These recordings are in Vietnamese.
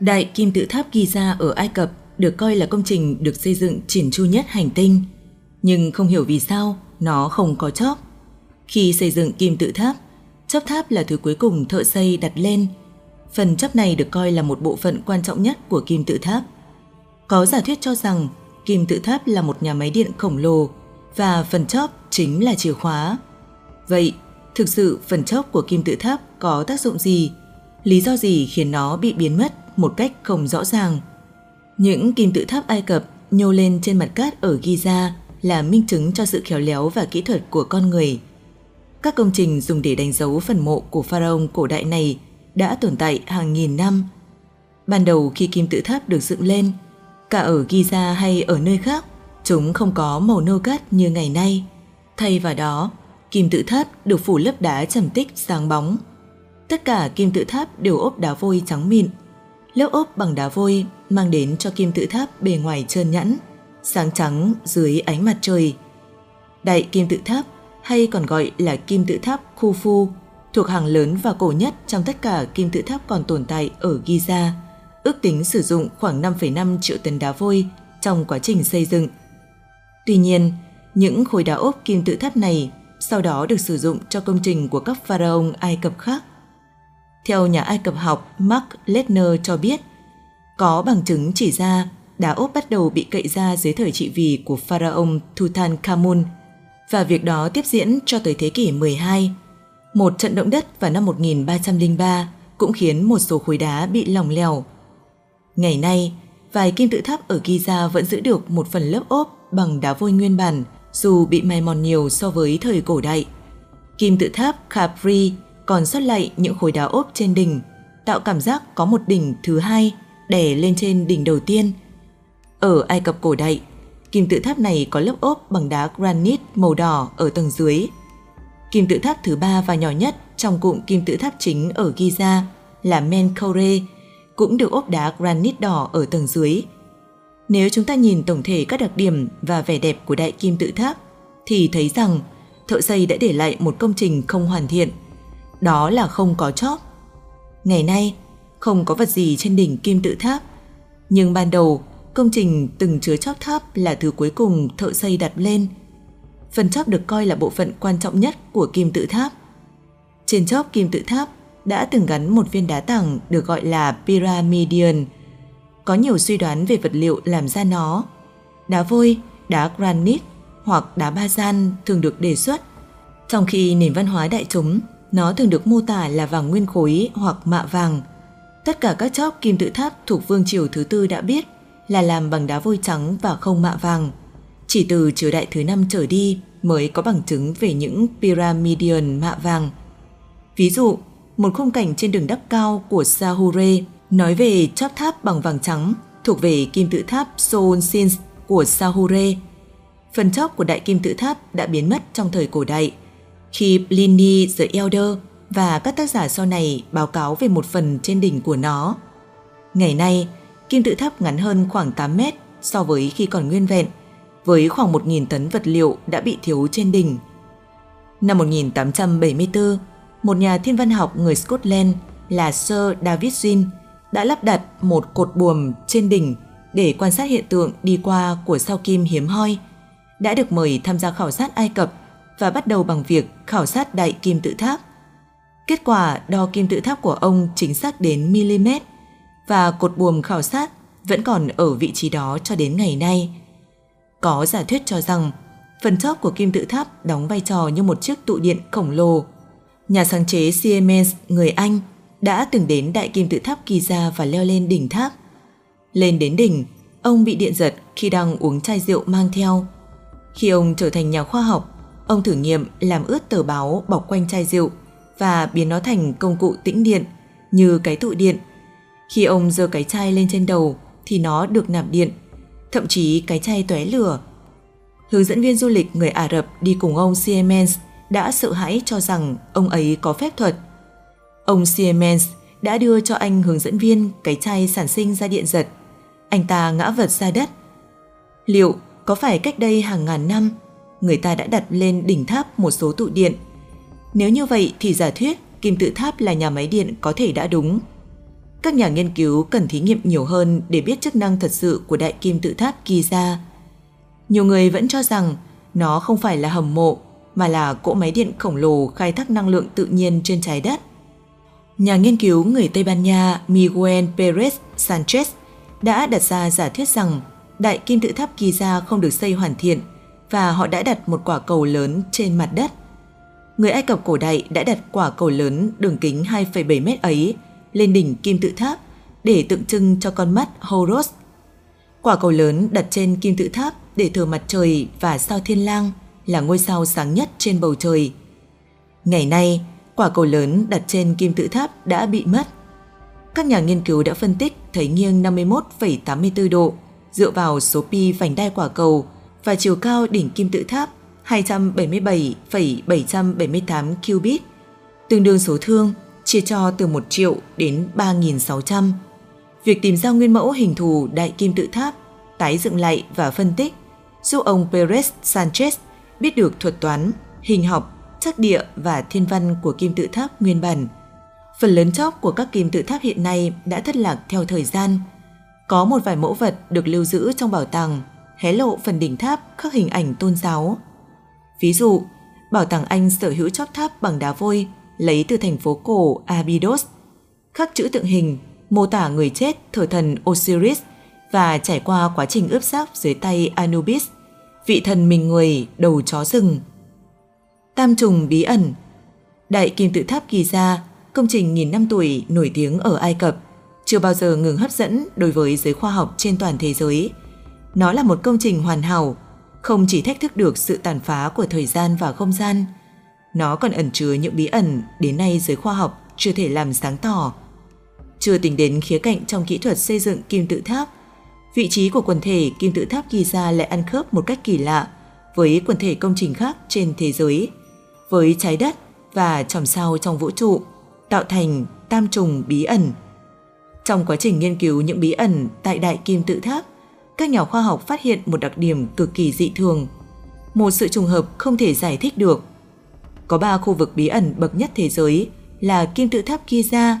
Đại kim tự tháp Giza ở Ai Cập được coi là công trình được xây dựng chỉn chu nhất hành tinh, nhưng không hiểu vì sao nó không có chóp. Khi xây dựng kim tự tháp, chóp tháp là thứ cuối cùng thợ xây đặt lên. Phần chóp này được coi là một bộ phận quan trọng nhất của kim tự tháp. Có giả thuyết cho rằng kim tự tháp là một nhà máy điện khổng lồ và phần chóp chính là chìa khóa. Vậy, thực sự phần chóp của kim tự tháp có tác dụng gì? Lý do gì khiến nó bị biến mất một cách không rõ ràng? Những kim tự tháp Ai Cập nhô lên trên mặt cát ở Giza là minh chứng cho sự khéo léo và kỹ thuật của con người. Các công trình dùng để đánh dấu phần mộ của pharaoh cổ đại này đã tồn tại hàng nghìn năm. Ban đầu khi kim tự tháp được dựng lên, cả ở Giza hay ở nơi khác, chúng không có màu nâu cát như ngày nay. Thay vào đó, kim tự tháp được phủ lớp đá trầm tích sáng bóng. Tất cả kim tự tháp đều ốp đá vôi trắng mịn. Lớp ốp bằng đá vôi mang đến cho kim tự tháp bề ngoài trơn nhẵn, sáng trắng dưới ánh mặt trời. Đại kim tự tháp hay còn gọi là kim tự tháp Khufu thuộc hàng lớn và cổ nhất trong tất cả kim tự tháp còn tồn tại ở Giza, ước tính sử dụng khoảng 5,5 triệu tấn đá vôi trong quá trình xây dựng. Tuy nhiên, những khối đá ốp kim tự tháp này sau đó được sử dụng cho công trình của các pharaoh Ai Cập khác. Theo nhà Ai Cập học Mark Ledner cho biết, có bằng chứng chỉ ra đá ốp bắt đầu bị cậy ra dưới thời trị vì của pharaoh Tutankhamun và việc đó tiếp diễn cho tới thế kỷ 12. Một trận động đất vào năm 1303 cũng khiến một số khối đá bị lỏng lẻo. Ngày nay, vài kim tự tháp ở Giza vẫn giữ được một phần lớp ốp bằng đá vôi nguyên bản dù bị mài mòn nhiều so với thời cổ đại. Kim tự tháp Khafre còn sót lại những khối đá ốp trên đỉnh, tạo cảm giác có một đỉnh thứ hai đè lên trên đỉnh đầu tiên. Ở Ai Cập cổ đại, kim tự tháp này có lớp ốp bằng đá granite màu đỏ ở tầng dưới. Kim tự tháp thứ ba và nhỏ nhất trong cụm kim tự tháp chính ở Giza là Menkaure, cũng được ốp đá granite đỏ ở tầng dưới. Nếu chúng ta nhìn tổng thể các đặc điểm và vẻ đẹp của đại kim tự tháp, thì thấy rằng thợ xây đã để lại một công trình không hoàn thiện. Đó là không có chóp. Ngày nay, không có vật gì trên đỉnh kim tự tháp, nhưng ban đầu công trình từng chứa chóp tháp là thứ cuối cùng thợ xây đặt lên. Phần chóp được coi là bộ phận quan trọng nhất của kim tự tháp. Trên chóp kim tự tháp đã từng gắn một viên đá tảng được gọi là pyramidion. Có nhiều suy đoán về vật liệu làm ra nó. Đá vôi, đá granite hoặc đá ba gian thường được đề xuất. Trong khi nền văn hóa đại chúng, nó thường được mô tả là vàng nguyên khối hoặc mạ vàng. Tất cả các chóp kim tự tháp thuộc vương triều thứ tư đã biết là làm bằng đá vôi trắng và không mạ vàng. Chỉ từ triều đại thứ năm trở đi mới có bằng chứng về những pyramidion mạ vàng. Ví dụ, một khung cảnh trên đường đắp cao của Sahure nói về chóp tháp bằng vàng trắng thuộc về kim tự tháp Soonsins của Sahure. Phần chóp của đại kim tự tháp đã biến mất trong thời cổ đại khi Pliny the Elder và các tác giả sau này báo cáo về một phần trên đỉnh của nó. Ngày nay, kim tự tháp ngắn hơn khoảng 8 mét so với khi còn nguyên vẹn, với khoảng 1.000 tấn vật liệu đã bị thiếu trên đỉnh. Năm 1874, một nhà thiên văn học người Scotland là Sir David Jean đã lắp đặt một cột buồm trên đỉnh để quan sát hiện tượng đi qua của sao kim hiếm hoi, đã được mời tham gia khảo sát Ai Cập và bắt đầu bằng việc khảo sát đại kim tự tháp. Kết quả đo kim tự tháp của ông chính xác đến mm và cột buồm khảo sát vẫn còn ở vị trí đó cho đến ngày nay. Có giả thuyết cho rằng phần chóp của kim tự tháp đóng vai trò như một chiếc tụ điện khổng lồ. Nhà sáng chế Siemens người Anh đã từng đến đại kim tự tháp Giza và leo lên đỉnh tháp. Lên đến đỉnh, ông bị điện giật khi đang uống chai rượu mang theo. Khi ông trở thành nhà khoa học, ông thử nghiệm làm ướt tờ báo bọc quanh chai rượu và biến nó thành công cụ tĩnh điện như cái tụ điện. Khi ông giơ cái chai lên trên đầu thì nó được nạp điện, thậm chí cái chai tóe lửa. Hướng dẫn viên du lịch người Ả Rập đi cùng ông Siemens đã sợ hãi cho rằng ông ấy có phép thuật. Ông Siemens đã đưa cho anh hướng dẫn viên cái chai sản sinh ra điện giật. Anh ta ngã vật ra đất. Liệu có phải cách đây hàng ngàn năm người ta đã đặt lên đỉnh tháp một số tụ điện. Nếu như vậy thì giả thuyết kim tự tháp là nhà máy điện có thể đã đúng. Các nhà nghiên cứu cần thí nghiệm nhiều hơn để biết chức năng thật sự của đại kim tự tháp Giza. Nhiều người vẫn cho rằng nó không phải là hầm mộ, mà là cỗ máy điện khổng lồ khai thác năng lượng tự nhiên trên trái đất. Nhà nghiên cứu người Tây Ban Nha Miguel Perez Sanchez đã đặt ra giả thuyết rằng đại kim tự tháp Giza không được xây hoàn thiện và họ đã đặt một quả cầu lớn trên mặt đất. Người Ai Cập cổ đại đã đặt quả cầu lớn đường kính 2,7 mét ấy lên đỉnh kim tự tháp để tượng trưng cho con mắt Horus. Quả cầu lớn đặt trên kim tự tháp để thờ mặt trời và sao thiên lang là ngôi sao sáng nhất trên bầu trời. Ngày nay, quả cầu lớn đặt trên kim tự tháp đã bị mất. Các nhà nghiên cứu đã phân tích thấy nghiêng 51,84 độ dựa vào số pi vành đai quả cầu và chiều cao đỉnh kim tự tháp 277,778 qubit, tương đương số thương chia cho từ 1 triệu đến 3.600. Việc tìm ra nguyên mẫu hình thù đại kim tự tháp, tái dựng lại và phân tích giúp ông Perez Sanchez biết được thuật toán, hình học, chắc địa và thiên văn của kim tự tháp nguyên bản. Phần lớn chóc của các kim tự tháp hiện nay đã thất lạc theo thời gian. Có một vài mẫu vật được lưu giữ trong bảo tàng, hé lộ phần đỉnh tháp khắc hình ảnh tôn giáo. Ví dụ, bảo tàng Anh sở hữu chóp tháp bằng đá vôi lấy từ thành phố cổ Abydos, khắc chữ tượng hình mô tả người chết thờ thần Osiris và trải qua quá trình ướp xác dưới tay Anubis, vị thần mình người đầu chó rừng. Tam trùng bí ẩn Đại kim tự tháp kỳ ra, công trình nghìn năm tuổi nổi tiếng ở Ai Cập, chưa bao giờ ngừng hấp dẫn đối với giới khoa học trên toàn thế giới. Nó là một công trình hoàn hảo, không chỉ thách thức được sự tàn phá của thời gian và không gian, nó còn ẩn chứa những bí ẩn đến nay giới khoa học chưa thể làm sáng tỏ. Chưa tính đến khía cạnh trong kỹ thuật xây dựng kim tự tháp, vị trí của quần thể kim tự tháp Giza lại ăn khớp một cách kỳ lạ với quần thể công trình khác trên thế giới, với trái đất và chòm sao trong vũ trụ, tạo thành tam trùng bí ẩn. Trong quá trình nghiên cứu những bí ẩn tại đại kim tự tháp, các nhà khoa học phát hiện một đặc điểm cực kỳ dị thường, một sự trùng hợp không thể giải thích được – có ba khu vực bí ẩn bậc nhất thế giới là kim tự tháp Giza,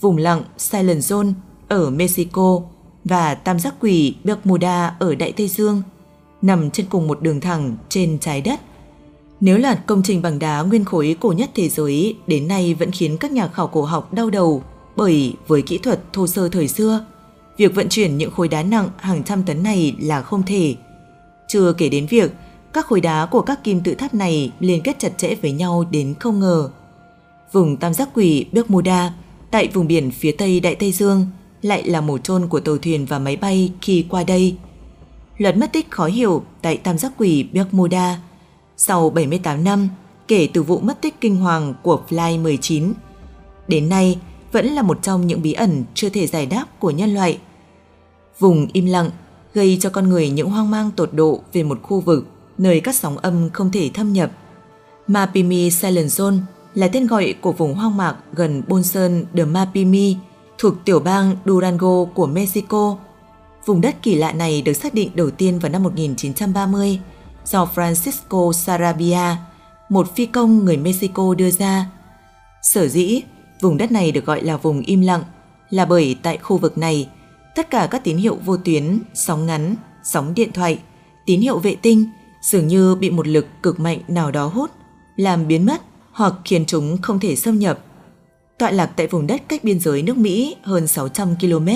vùng lặng Silent Zone ở Mexico và tam giác quỷ Bermuda ở Đại Tây Dương, nằm trên cùng một đường thẳng trên trái đất. Nếu là công trình bằng đá nguyên khối cổ nhất thế giới đến nay vẫn khiến các nhà khảo cổ học đau đầu bởi với kỹ thuật thô sơ thời xưa, việc vận chuyển những khối đá nặng hàng trăm tấn này là không thể. Chưa kể đến việc, các khối đá của các kim tự tháp này liên kết chặt chẽ với nhau đến không ngờ. Vùng tam giác quỷ Bermuda tại vùng biển phía tây Đại Tây Dương, lại là mổ trôn của tàu thuyền và máy bay khi qua đây. Luật mất tích khó hiểu tại tam giác quỷ Bermuda sau 78 năm kể từ vụ mất tích kinh hoàng của Fly 19. Đến nay vẫn là một trong những bí ẩn chưa thể giải đáp của nhân loại. Vùng im lặng gây cho con người những hoang mang tột độ về một khu vực nơi các sóng âm không thể thâm nhập. Mapimi Silent Zone là tên gọi của vùng hoang mạc gần Bolson de Mapimi thuộc tiểu bang Durango của Mexico. Vùng đất kỳ lạ này được xác định đầu tiên vào năm 1930 do Francisco Sarabia, một phi công người Mexico đưa ra. Sở dĩ, vùng đất này được gọi là vùng im lặng là bởi tại khu vực này, tất cả các tín hiệu vô tuyến, sóng ngắn, sóng điện thoại, tín hiệu vệ tinh – dường như bị một lực cực mạnh nào đó hút, làm biến mất hoặc khiến chúng không thể xâm nhập. Tọa lạc tại vùng đất cách biên giới nước Mỹ hơn 600 km,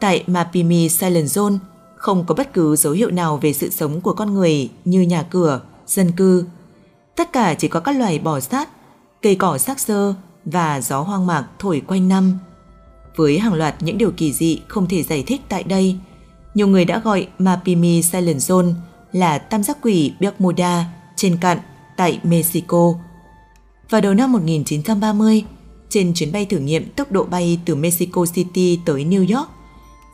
tại Mapimi Silent Zone, không có bất cứ dấu hiệu nào về sự sống của con người như nhà cửa, dân cư. Tất cả chỉ có các loài bò sát, cây cỏ xác sơ và gió hoang mạc thổi quanh năm. Với hàng loạt những điều kỳ dị không thể giải thích tại đây, nhiều người đã gọi Mapimi Silent Zone là tam giác quỷ Bermuda trên cạn tại Mexico. Vào đầu năm 1930, trên chuyến bay thử nghiệm tốc độ bay từ Mexico City tới New York,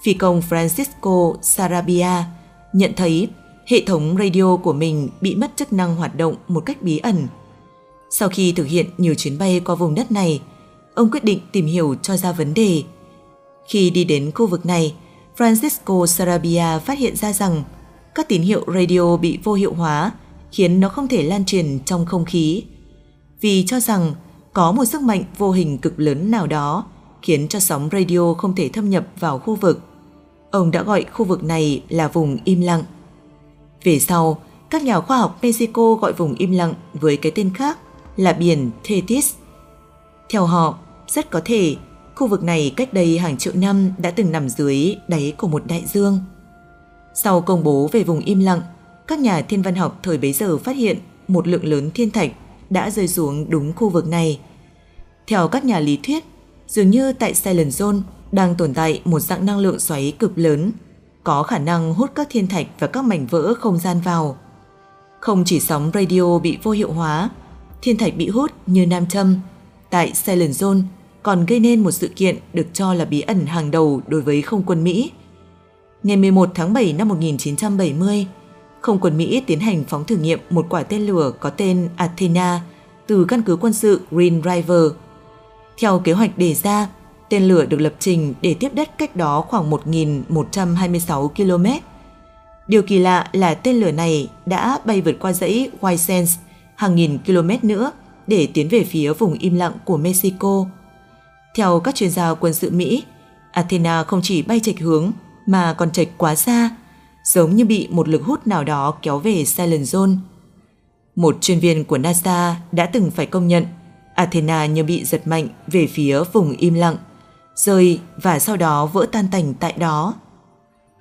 phi công Francisco Sarabia nhận thấy hệ thống radio của mình bị mất chức năng hoạt động một cách bí ẩn. Sau khi thực hiện nhiều chuyến bay qua vùng đất này, ông quyết định tìm hiểu cho ra vấn đề. Khi đi đến khu vực này, Francisco Sarabia phát hiện ra rằng các tín hiệu radio bị vô hiệu hóa, khiến nó không thể lan truyền trong không khí. Vì cho rằng có một sức mạnh vô hình cực lớn nào đó khiến cho sóng radio không thể thâm nhập vào khu vực. Ông đã gọi khu vực này là vùng im lặng. Về sau, các nhà khoa học Mexico gọi vùng im lặng với cái tên khác là biển Thetis. Theo họ, rất có thể khu vực này cách đây hàng triệu năm đã từng nằm dưới đáy của một đại dương. Sau công bố về vùng im lặng, các nhà thiên văn học thời bấy giờ phát hiện một lượng lớn thiên thạch đã rơi xuống đúng khu vực này. Theo các nhà lý thuyết, dường như tại Silent Zone đang tồn tại một dạng năng lượng xoáy cực lớn, có khả năng hút các thiên thạch và các mảnh vỡ không gian vào. Không chỉ sóng radio bị vô hiệu hóa, thiên thạch bị hút như nam châm. Tại Silent Zone còn gây nên một sự kiện được cho là bí ẩn hàng đầu đối với không quân Mỹ. Ngày 11 tháng 7 năm 1970, không quân Mỹ tiến hành phóng thử nghiệm một quả tên lửa có tên Athena từ căn cứ quân sự Green River. Theo kế hoạch đề ra, tên lửa được lập trình để tiếp đất cách đó khoảng 1.126 km. Điều kỳ lạ là tên lửa này đã bay vượt qua dãy White Sands hàng nghìn km nữa để tiến về phía vùng im lặng của Mexico. Theo các chuyên gia quân sự Mỹ, Athena không chỉ bay chệch hướng mà còn chệch quá xa, giống như bị một lực hút nào đó kéo về Silent Zone. Một chuyên viên của NASA đã từng phải công nhận Athena như bị giật mạnh về phía vùng im lặng, rơi và sau đó vỡ tan tành tại đó.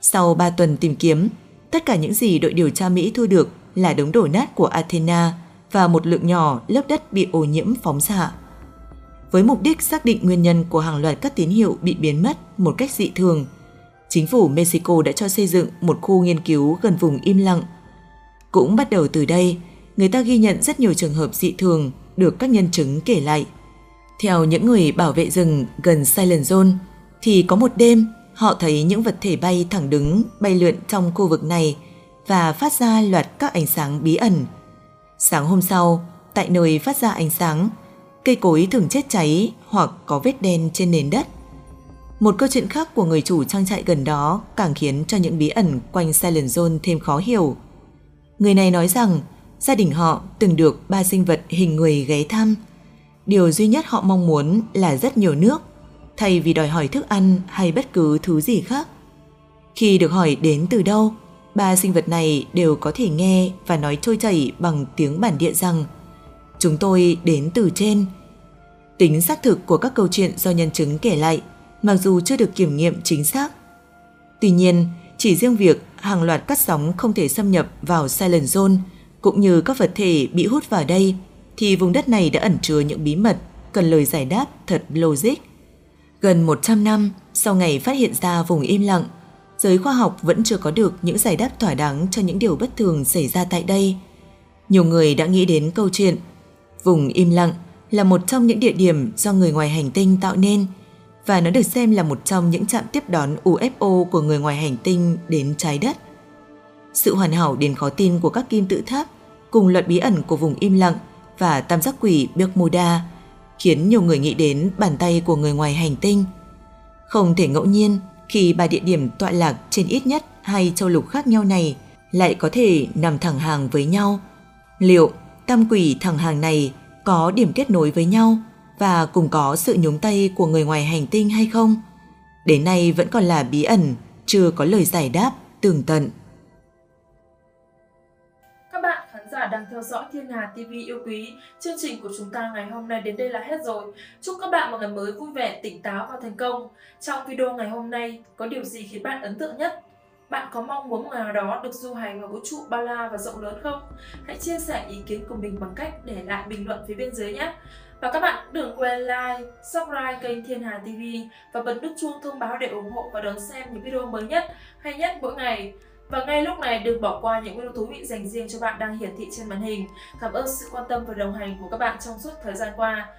Sau 3 tuần tìm kiếm, tất cả những gì đội điều tra Mỹ thu được là đống đổ nát của Athena và một lượng nhỏ lớp đất bị ô nhiễm phóng xạ. Với mục đích xác định nguyên nhân của hàng loạt các tín hiệu bị biến mất một cách dị thường, chính phủ Mexico đã cho xây dựng một khu nghiên cứu gần vùng im lặng. Cũng bắt đầu từ đây, người ta ghi nhận rất nhiều trường hợp dị thường được các nhân chứng kể lại. Theo những người bảo vệ rừng gần Silent Zone, thì có một đêm họ thấy những vật thể bay thẳng đứng bay lượn trong khu vực này và phát ra loạt các ánh sáng bí ẩn. Sáng hôm sau, tại nơi phát ra ánh sáng, cây cối thường chết cháy hoặc có vết đen trên nền đất. Một câu chuyện khác của người chủ trang trại gần đó càng khiến cho những bí ẩn quanh Silent Zone thêm khó hiểu. Người này nói rằng gia đình họ từng được ba sinh vật hình người ghé thăm. Điều duy nhất họ mong muốn là rất nhiều nước, thay vì đòi hỏi thức ăn hay bất cứ thứ gì khác. Khi được hỏi đến từ đâu, ba sinh vật này đều có thể nghe và nói trôi chảy bằng tiếng bản địa rằng chúng tôi đến từ trên. Tính xác thực của các câu chuyện do nhân chứng kể lại, mặc dù chưa được kiểm nghiệm chính xác. Tuy nhiên, chỉ riêng việc hàng loạt cắt sóng không thể xâm nhập vào Silent Zone cũng như các vật thể bị hút vào đây, thì vùng đất này đã ẩn chứa những bí mật cần lời giải đáp thật logic. Gần 100 năm sau ngày phát hiện ra vùng im lặng, giới khoa học vẫn chưa có được những giải đáp thỏa đáng cho những điều bất thường xảy ra tại đây. Nhiều người đã nghĩ đến câu chuyện, Vùng im lặng là một trong những địa điểm do người ngoài hành tinh tạo nên, và nó được xem là một trong những trạm tiếp đón UFO của người ngoài hành tinh đến trái đất. Sự hoàn hảo đến khó tin của các kim tự tháp cùng luật bí ẩn của vùng im lặng và tam giác quỷ Bermuda khiến nhiều người nghĩ đến bàn tay của người ngoài hành tinh. Không thể ngẫu nhiên khi ba địa điểm tọa lạc trên ít nhất hai châu lục khác nhau này lại có thể nằm thẳng hàng với nhau. Liệu tam quỷ thẳng hàng này có điểm kết nối với nhau và cùng có sự nhúng tay của người ngoài hành tinh hay không? Đến nay vẫn còn là bí ẩn, chưa có lời giải đáp tường tận. Giả đang theo dõi Thiên Hà TV yêu quý, chương trình của chúng ta ngày hôm nay đến đây là hết rồi. Chúc các bạn một ngày mới vui vẻ, tỉnh táo và thành công. Trong video ngày hôm nay, có điều gì khiến bạn ấn tượng nhất? Bạn có mong muốn một ngày nào đó được du hành vào vũ trụ bao la và rộng lớn không? Hãy chia sẻ ý kiến của mình bằng cách để lại bình luận phía bên dưới nhé. Và các bạn đừng quên like, subscribe kênh Thiên Hà TV và bật nút chuông thông báo để ủng hộ và đón xem những video mới nhất, hay nhất mỗi ngày. Và ngay lúc này, đừng bỏ qua những video thú vị dành riêng cho bạn đang hiển thị trên màn hình. Cảm ơn sự quan tâm và đồng hành của các bạn trong suốt thời gian qua.